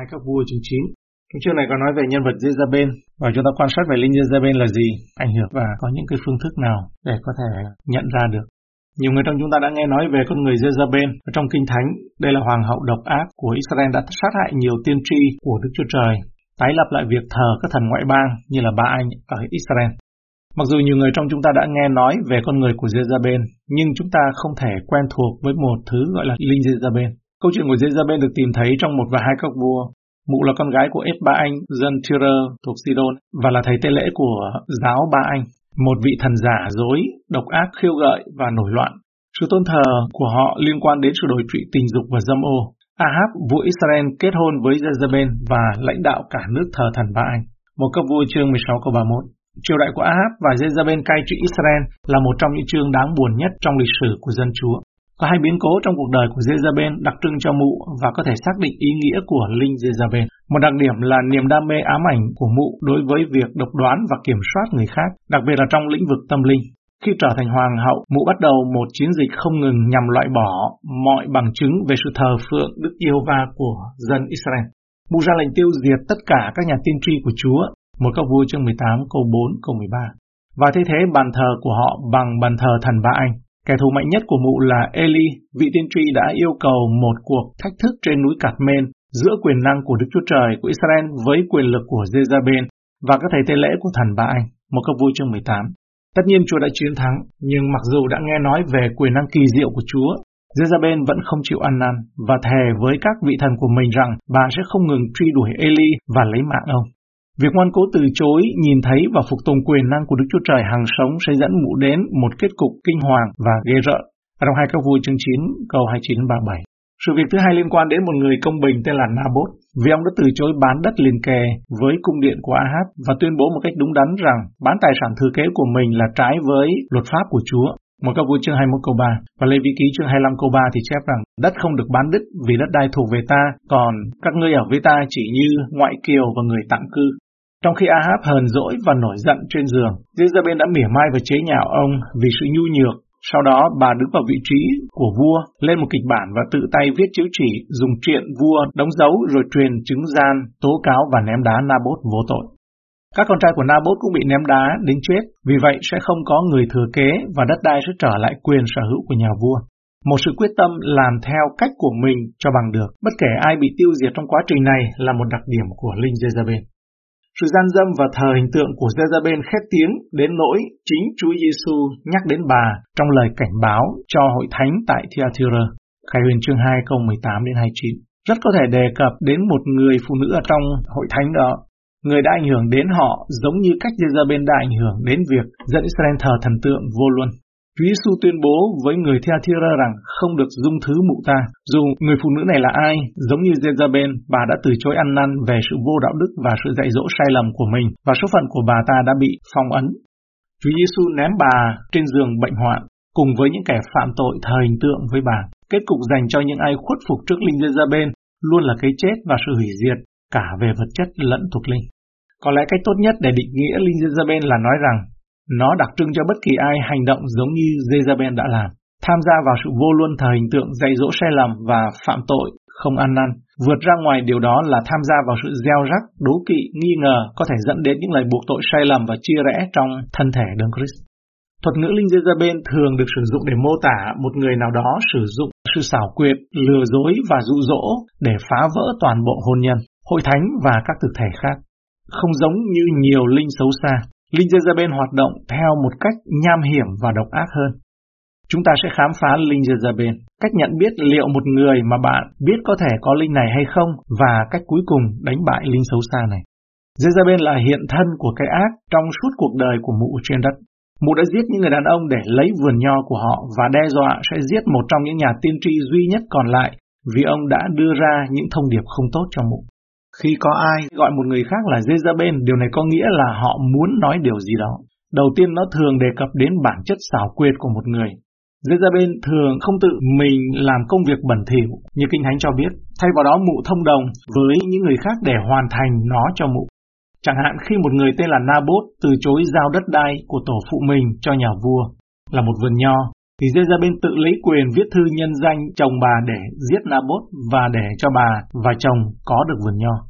hai các vua chương 9. Cái chương này có nói về nhân vật Jezabel và chúng ta quan sát về linh Jezabel là gì, ảnh hưởng và có những cái phương thức nào để có thể nhận ra được. Nhiều người trong chúng ta đã nghe nói về con người Jezabel trong Kinh Thánh. Đây là hoàng hậu độc ác của Israel đã sát hại nhiều tiên tri của Đức Chúa Trời, tái lập lại việc thờ các thần ngoại bang như là Ba Anh ở Israel. Mặc dù nhiều người trong chúng ta đã nghe nói về con người của Jezabel, nhưng chúng ta không thể quen thuộc với một thứ gọi là linh Jezabel. Câu chuyện của Jezabel được tìm thấy trong một và hai các vua. Mụ là con gái của Ed Ba Anh, dân Tyre thuộc Sidon, và là thầy tế lễ của giáo Ba Anh, một vị thần giả dối, độc ác khiêu gợi và nổi loạn. Sự tôn thờ của họ liên quan đến sự đổi trụy tình dục và dâm ô. Ahab, vua Israel kết hôn với Jezebel và lãnh đạo cả nước thờ thần Ba Anh. Một cấp vua chương 16 câu 31. Triều đại của Ahab và Jezebel cai trị Israel là một trong những chương đáng buồn nhất trong lịch sử của dân Chúa. Có hai biến cố trong cuộc đời của Jezebel đặc trưng cho mụ và có thể xác định ý nghĩa của linh Jezebel. Một đặc điểm là niềm đam mê ám ảnh của mụ đối với việc độc đoán và kiểm soát người khác, đặc biệt là trong lĩnh vực tâm linh. Khi trở thành hoàng hậu, mụ bắt đầu một chiến dịch không ngừng nhằm loại bỏ mọi bằng chứng về sự thờ phượng Đức Yêu Va của dân Israel. Mụ ra lệnh tiêu diệt tất cả các nhà tiên tri của Chúa, một câu vua chương 18 câu 4 câu 13. Và thay thế bàn thờ của họ bằng bàn thờ thần Ba Anh. Kẻ thù mạnh nhất của mụ là Eli, vị tiên tri đã yêu cầu một cuộc thách thức trên núi Carmel giữa quyền năng của Đức Chúa Trời của Israel với quyền lực của Jezabel và các thầy tế lễ của thần Ba Anh. Một câu vui chương 18. Tất nhiên Chúa đã chiến thắng, nhưng mặc dù đã nghe nói về quyền năng kỳ diệu của Chúa, Jezabel vẫn không chịu ăn năn và thề với các vị thần của mình rằng bà sẽ không ngừng truy đuổi Eli và lấy mạng ông. Việc ngoan cố từ chối, nhìn thấy và phục tùng quyền năng của Đức Chúa Trời hàng sống sẽ dẫn mụ đến một kết cục kinh hoàng và ghê rợn. Trong hai câu vui chương 9, câu 29 37. Sự việc thứ hai liên quan đến một người công bình tên là Nabot, vì ông đã từ chối bán đất liền kề với cung điện của Ahab và tuyên bố một cách đúng đắn rằng bán tài sản thừa kế của mình là trái với luật pháp của Chúa. Một câu vui chương 21 câu 3 và Lê Vi Ký chương 25 câu 3 thì chép rằng đất không được bán đứt vì đất đai thuộc về ta, còn các ngươi ở với ta chỉ như ngoại kiều và người tạm cư. Trong khi Ahab hờn dỗi và nổi giận trên giường, Jezebel đã mỉa mai và chế nhạo ông vì sự nhu nhược. Sau đó bà đứng vào vị trí của vua, lên một kịch bản và tự tay viết chiếu chỉ, dùng triện vua đóng dấu rồi truyền chứng gian, tố cáo và ném đá Nabot vô tội. Các con trai của Nabot cũng bị ném đá đến chết, vì vậy sẽ không có người thừa kế và đất đai sẽ trở lại quyền sở hữu của nhà vua. Một sự quyết tâm làm theo cách của mình cho bằng được, bất kể ai bị tiêu diệt trong quá trình này là một đặc điểm của Linh Jezebel. Sự gian dâm và thờ hình tượng của Jezebel khét tiếng đến nỗi chính Chúa Giêsu nhắc đến bà trong lời cảnh báo cho hội thánh tại Thyatira. Khai huyền chương 2 câu 18 đến 29. Rất có thể đề cập đến một người phụ nữ ở trong hội thánh đó. Người đã ảnh hưởng đến họ giống như cách Jezebel đã ảnh hưởng đến việc dẫn Israel thờ thần tượng vô luân. Chúa Giêsu tuyên bố với người Thyatira rằng không được dung thứ mụ ta. Dù người phụ nữ này là ai, giống như Jezebel, bà đã từ chối ăn năn về sự vô đạo đức và sự dạy dỗ sai lầm của mình, và số phận của bà ta đã bị phong ấn. Chúa Giêsu ném bà trên giường bệnh hoạn, cùng với những kẻ phạm tội thờ hình tượng với bà. Kết cục dành cho những ai khuất phục trước linh Jezebel luôn là cái chết và sự hủy diệt, cả về vật chất lẫn thuộc linh. Có lẽ cách tốt nhất để định nghĩa linh Jezebel là nói rằng nó đặc trưng cho bất kỳ ai hành động giống như Jezebel đã làm. Tham gia vào sự vô luân thờ hình tượng dạy dỗ sai lầm và phạm tội, không ăn năn. Vượt ra ngoài điều đó là tham gia vào sự gieo rắc, đố kỵ, nghi ngờ có thể dẫn đến những lời buộc tội sai lầm và chia rẽ trong thân thể đấng Christ. Thuật ngữ linh Jezebel thường được sử dụng để mô tả một người nào đó sử dụng sự xảo quyệt, lừa dối và dụ dỗ để phá vỡ toàn bộ hôn nhân, hội thánh và các thực thể khác. Không giống như nhiều linh xấu xa, Linh Jezebel hoạt động theo một cách nham hiểm và độc ác hơn. Chúng ta sẽ khám phá Linh Jezebel, cách nhận biết liệu một người mà bạn biết có thể có linh này hay không và cách cuối cùng đánh bại linh xấu xa này. Jezebel là hiện thân của cái ác trong suốt cuộc đời của mụ trên đất. Mụ đã giết những người đàn ông để lấy vườn nho của họ và đe dọa sẽ giết một trong những nhà tiên tri duy nhất còn lại vì ông đã đưa ra những thông điệp không tốt cho mụ. Khi có ai gọi một người khác là Jezabel, điều này có nghĩa là họ muốn nói điều gì đó. Đầu tiên nó thường đề cập đến bản chất xảo quyệt của một người. Jezabel thường không tự mình làm công việc bẩn thỉu như Kinh Thánh cho biết, thay vào đó mụ thông đồng với những người khác để hoàn thành nó cho mụ. Chẳng hạn khi một người tên là Nabot từ chối giao đất đai của tổ phụ mình cho nhà vua, là một vườn nho, thì Jezabel tự lấy quyền viết thư nhân danh chồng bà để giết Nabot và để cho bà và chồng có được vườn nho.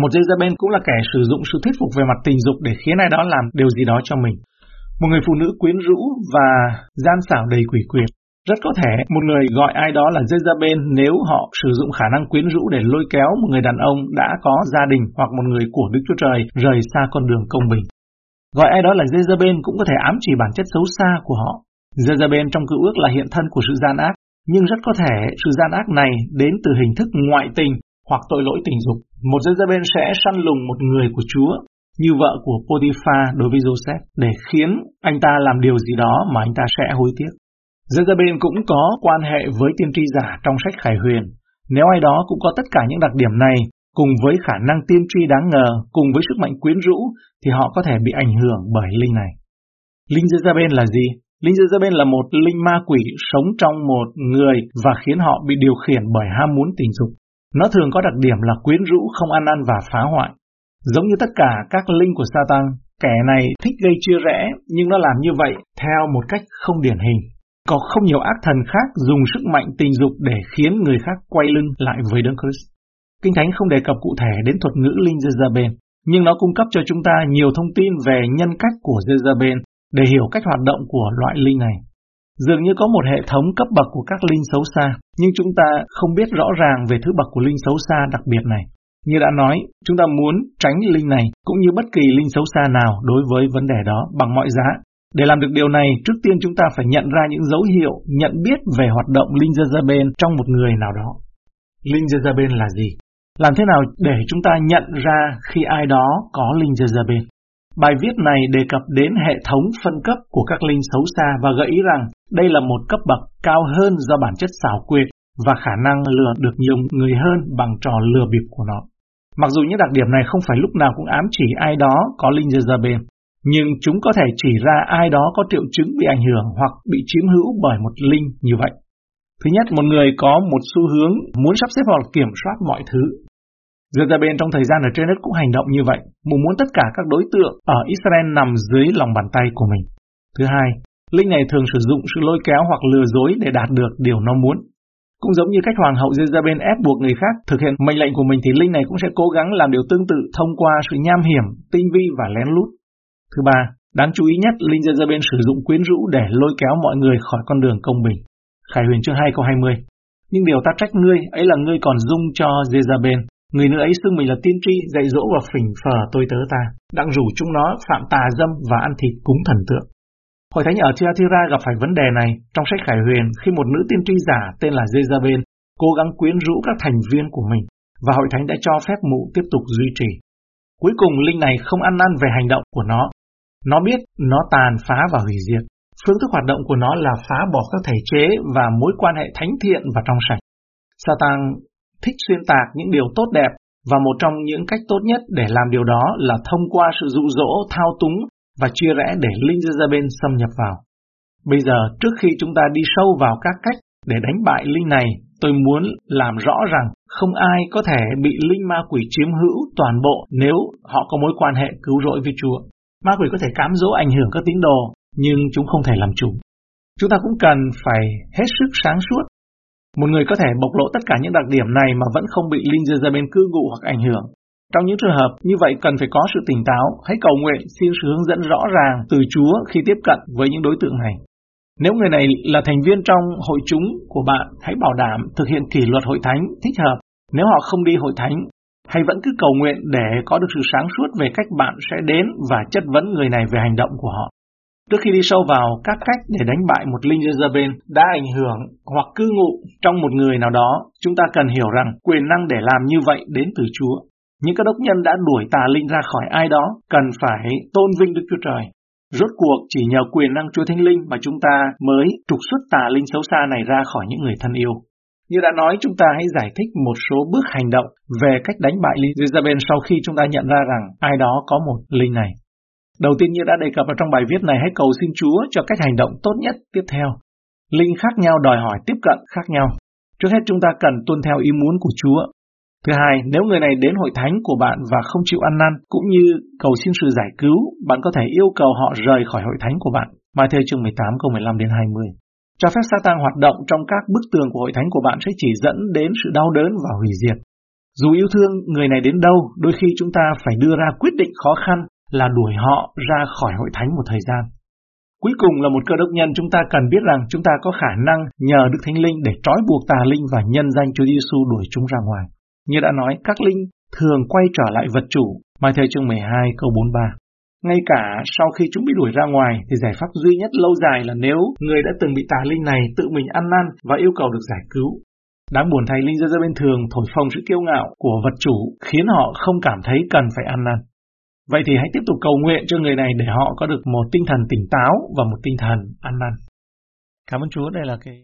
Một Jezabel cũng là kẻ sử dụng sự thuyết phục về mặt tình dục để khiến ai đó làm điều gì đó cho mình. Một người phụ nữ quyến rũ và gian xảo đầy quỷ quyệt. Rất có thể một người gọi ai đó là Jezabel nếu họ sử dụng khả năng quyến rũ để lôi kéo một người đàn ông đã có gia đình hoặc một người của Đức Chúa Trời rời xa con đường công bình. Gọi ai đó là Jezabel cũng có thể ám chỉ bản chất xấu xa của họ. Jezabel trong cựu ước là hiện thân của sự gian ác, nhưng rất có thể sự gian ác này đến từ hình thức ngoại tình hoặc tội lỗi tình dục. Một Jezabel sẽ săn lùng một người của Chúa, như vợ của Potiphar đối với Joseph, để khiến anh ta làm điều gì đó mà anh ta sẽ hối tiếc. Jezebel cũng có quan hệ với tiên tri giả trong sách Khải Huyền. Nếu ai đó cũng có tất cả những đặc điểm này, cùng với khả năng tiên tri đáng ngờ, cùng với sức mạnh quyến rũ, thì họ có thể bị ảnh hưởng bởi linh này. Linh Jezebel là gì? Linh Jezebel là một linh ma quỷ sống trong một người và khiến họ bị điều khiển bởi ham muốn tình dục. Nó thường có đặc điểm là quyến rũ, không ăn năn và phá hoại. Giống như tất cả các linh của Satan, kẻ này thích gây chia rẽ, nhưng nó làm như vậy theo một cách không điển hình. Có không nhiều ác thần khác dùng sức mạnh tình dục để khiến người khác quay lưng lại với Đấng Christ. Kinh Thánh không đề cập cụ thể đến thuật ngữ linh Jezebel, nhưng nó cung cấp cho chúng ta nhiều thông tin về nhân cách của Jezebel để hiểu cách hoạt động của loại linh này. Dường như có một hệ thống cấp bậc của các linh xấu xa, nhưng chúng ta không biết rõ ràng về thứ bậc của linh xấu xa đặc biệt này. Như đã nói, chúng ta muốn tránh linh này cũng như bất kỳ linh xấu xa nào đối với vấn đề đó bằng mọi giá. Để làm được điều này, trước tiên chúng ta phải nhận ra những dấu hiệu nhận biết về hoạt động linh Jezebel trong một người nào đó. Linh Jezebel là gì? Làm thế nào để chúng ta nhận ra khi ai đó có linh Jezebel? Bài viết này đề cập đến hệ thống phân cấp của các linh xấu xa và gợi ý rằng đây là một cấp bậc cao hơn do bản chất xảo quyệt và khả năng lừa được nhiều người hơn bằng trò lừa bịp của nó. Mặc dù những đặc điểm này không phải lúc nào cũng ám chỉ ai đó có linh Jezebel, nhưng chúng có thể chỉ ra ai đó có triệu chứng bị ảnh hưởng hoặc bị chiếm hữu bởi một linh như vậy. Thứ nhất, một người có một xu hướng muốn sắp xếp hoặc kiểm soát mọi thứ. Jezebel trong thời gian ở trên đất cũng hành động như vậy, muốn muốn tất cả các đối tượng ở Israel nằm dưới lòng bàn tay của mình. Thứ hai, linh này thường sử dụng sự lôi kéo hoặc lừa dối để đạt được điều nó muốn. Cũng giống như cách hoàng hậu Jezebel ép buộc người khác thực hiện mệnh lệnh của mình thì linh này cũng sẽ cố gắng làm điều tương tự thông qua sự nham hiểm, tinh vi và lén lút. Thứ ba, đáng chú ý nhất, linh Jezebel sử dụng quyến rũ để lôi kéo mọi người khỏi con đường công bình. Khải huyền chương 2 câu 20 Nhưng điều ta trách ngươi, ấy là ngươi còn dung cho Jezebel, Người nữ ấy xưng mình là tiên tri, dạy dỗ và phỉnh phờ tôi tớ ta, đang rủ chúng nó phạm tà dâm và ăn thịt cúng thần tượng. Hội thánh ở Thyatira gặp phải vấn đề này trong sách Khải Huyền khi một nữ tiên tri giả tên là Jezabel cố gắng quyến rũ các thành viên của mình và hội thánh đã cho phép mụ tiếp tục duy trì. Cuối cùng linh này không ăn năn về hành động của nó. Nó biết nó tàn phá và hủy diệt. Phương thức hoạt động của nó là phá bỏ các thể chế và mối quan hệ thánh thiện và trong sạch. Satan thích xuyên tạc những điều tốt đẹp và một trong những cách tốt nhất để làm điều đó là thông qua sự dụ dỗ, thao túng và chia rẽ để linh Jezebel xâm nhập vào. Bây giờ, trước khi chúng ta đi sâu vào các cách để đánh bại linh này, tôi muốn làm rõ rằng không ai có thể bị linh ma quỷ chiếm hữu toàn bộ nếu họ có mối quan hệ cứu rỗi với Chúa. Ma quỷ có thể cám dỗ ảnh hưởng các tín đồ, nhưng chúng không thể làm chủ. Chúng ta cũng cần phải hết sức sáng suốt một người có thể bộc lộ tất cả những đặc điểm này mà vẫn không bị linh Jezebel cư ngụ hoặc ảnh hưởng. Trong những trường hợp như vậy cần phải có sự tỉnh táo, hãy cầu nguyện xin sự hướng dẫn rõ ràng từ Chúa khi tiếp cận với những đối tượng này. Nếu người này là thành viên trong hội chúng của bạn, hãy bảo đảm thực hiện kỷ luật hội thánh thích hợp. Nếu họ không đi hội thánh, hay vẫn cứ cầu nguyện để có được sự sáng suốt về cách bạn sẽ đến và chất vấn người này về hành động của họ. Trước khi đi sâu vào các cách để đánh bại một linh Jezebel đã ảnh hưởng hoặc cư ngụ trong một người nào đó, chúng ta cần hiểu rằng quyền năng để làm như vậy đến từ Chúa. Những các đốc nhân đã đuổi tà linh ra khỏi ai đó cần phải tôn vinh Đức Chúa Trời. Rốt cuộc chỉ nhờ quyền năng Chúa Thánh Linh mà chúng ta mới trục xuất tà linh xấu xa này ra khỏi những người thân yêu. Như đã nói, chúng ta hãy giải thích một số bước hành động về cách đánh bại linh Jezebel sau khi chúng ta nhận ra rằng ai đó có một linh này. Đầu tiên như đã đề cập ở trong bài viết này, hãy cầu xin Chúa cho cách hành động tốt nhất tiếp theo. Linh khác nhau đòi hỏi tiếp cận khác nhau. Trước hết chúng ta cần tuân theo ý muốn của Chúa. Thứ hai, nếu người này đến hội thánh của bạn và không chịu ăn năn, cũng như cầu xin sự giải cứu, bạn có thể yêu cầu họ rời khỏi hội thánh của bạn. Mai Thơ chương 18 câu 15 đến 20. Cho phép Satan hoạt động trong các bức tường của hội thánh của bạn sẽ chỉ dẫn đến sự đau đớn và hủy diệt. Dù yêu thương người này đến đâu, đôi khi chúng ta phải đưa ra quyết định khó khăn là đuổi họ ra khỏi hội thánh một thời gian. Cuối cùng là một cơ đốc nhân chúng ta cần biết rằng chúng ta có khả năng nhờ Đức Thánh Linh để trói buộc tà linh và nhân danh Chúa Giêsu đuổi chúng ra ngoài. Như đã nói, các linh thường quay trở lại vật chủ, Mai Thầy chương 12 câu 43. Ngay cả sau khi chúng bị đuổi ra ngoài thì giải pháp duy nhất lâu dài là nếu người đã từng bị tà linh này tự mình ăn năn và yêu cầu được giải cứu. Đáng buồn thay linh ra bên thường thổi phồng sự kiêu ngạo của vật chủ khiến họ không cảm thấy cần phải ăn năn. Vậy thì hãy tiếp tục cầu nguyện cho người này để họ có được một tinh thần tỉnh táo và một tinh thần ăn năn. Cảm ơn Chúa, đây là cái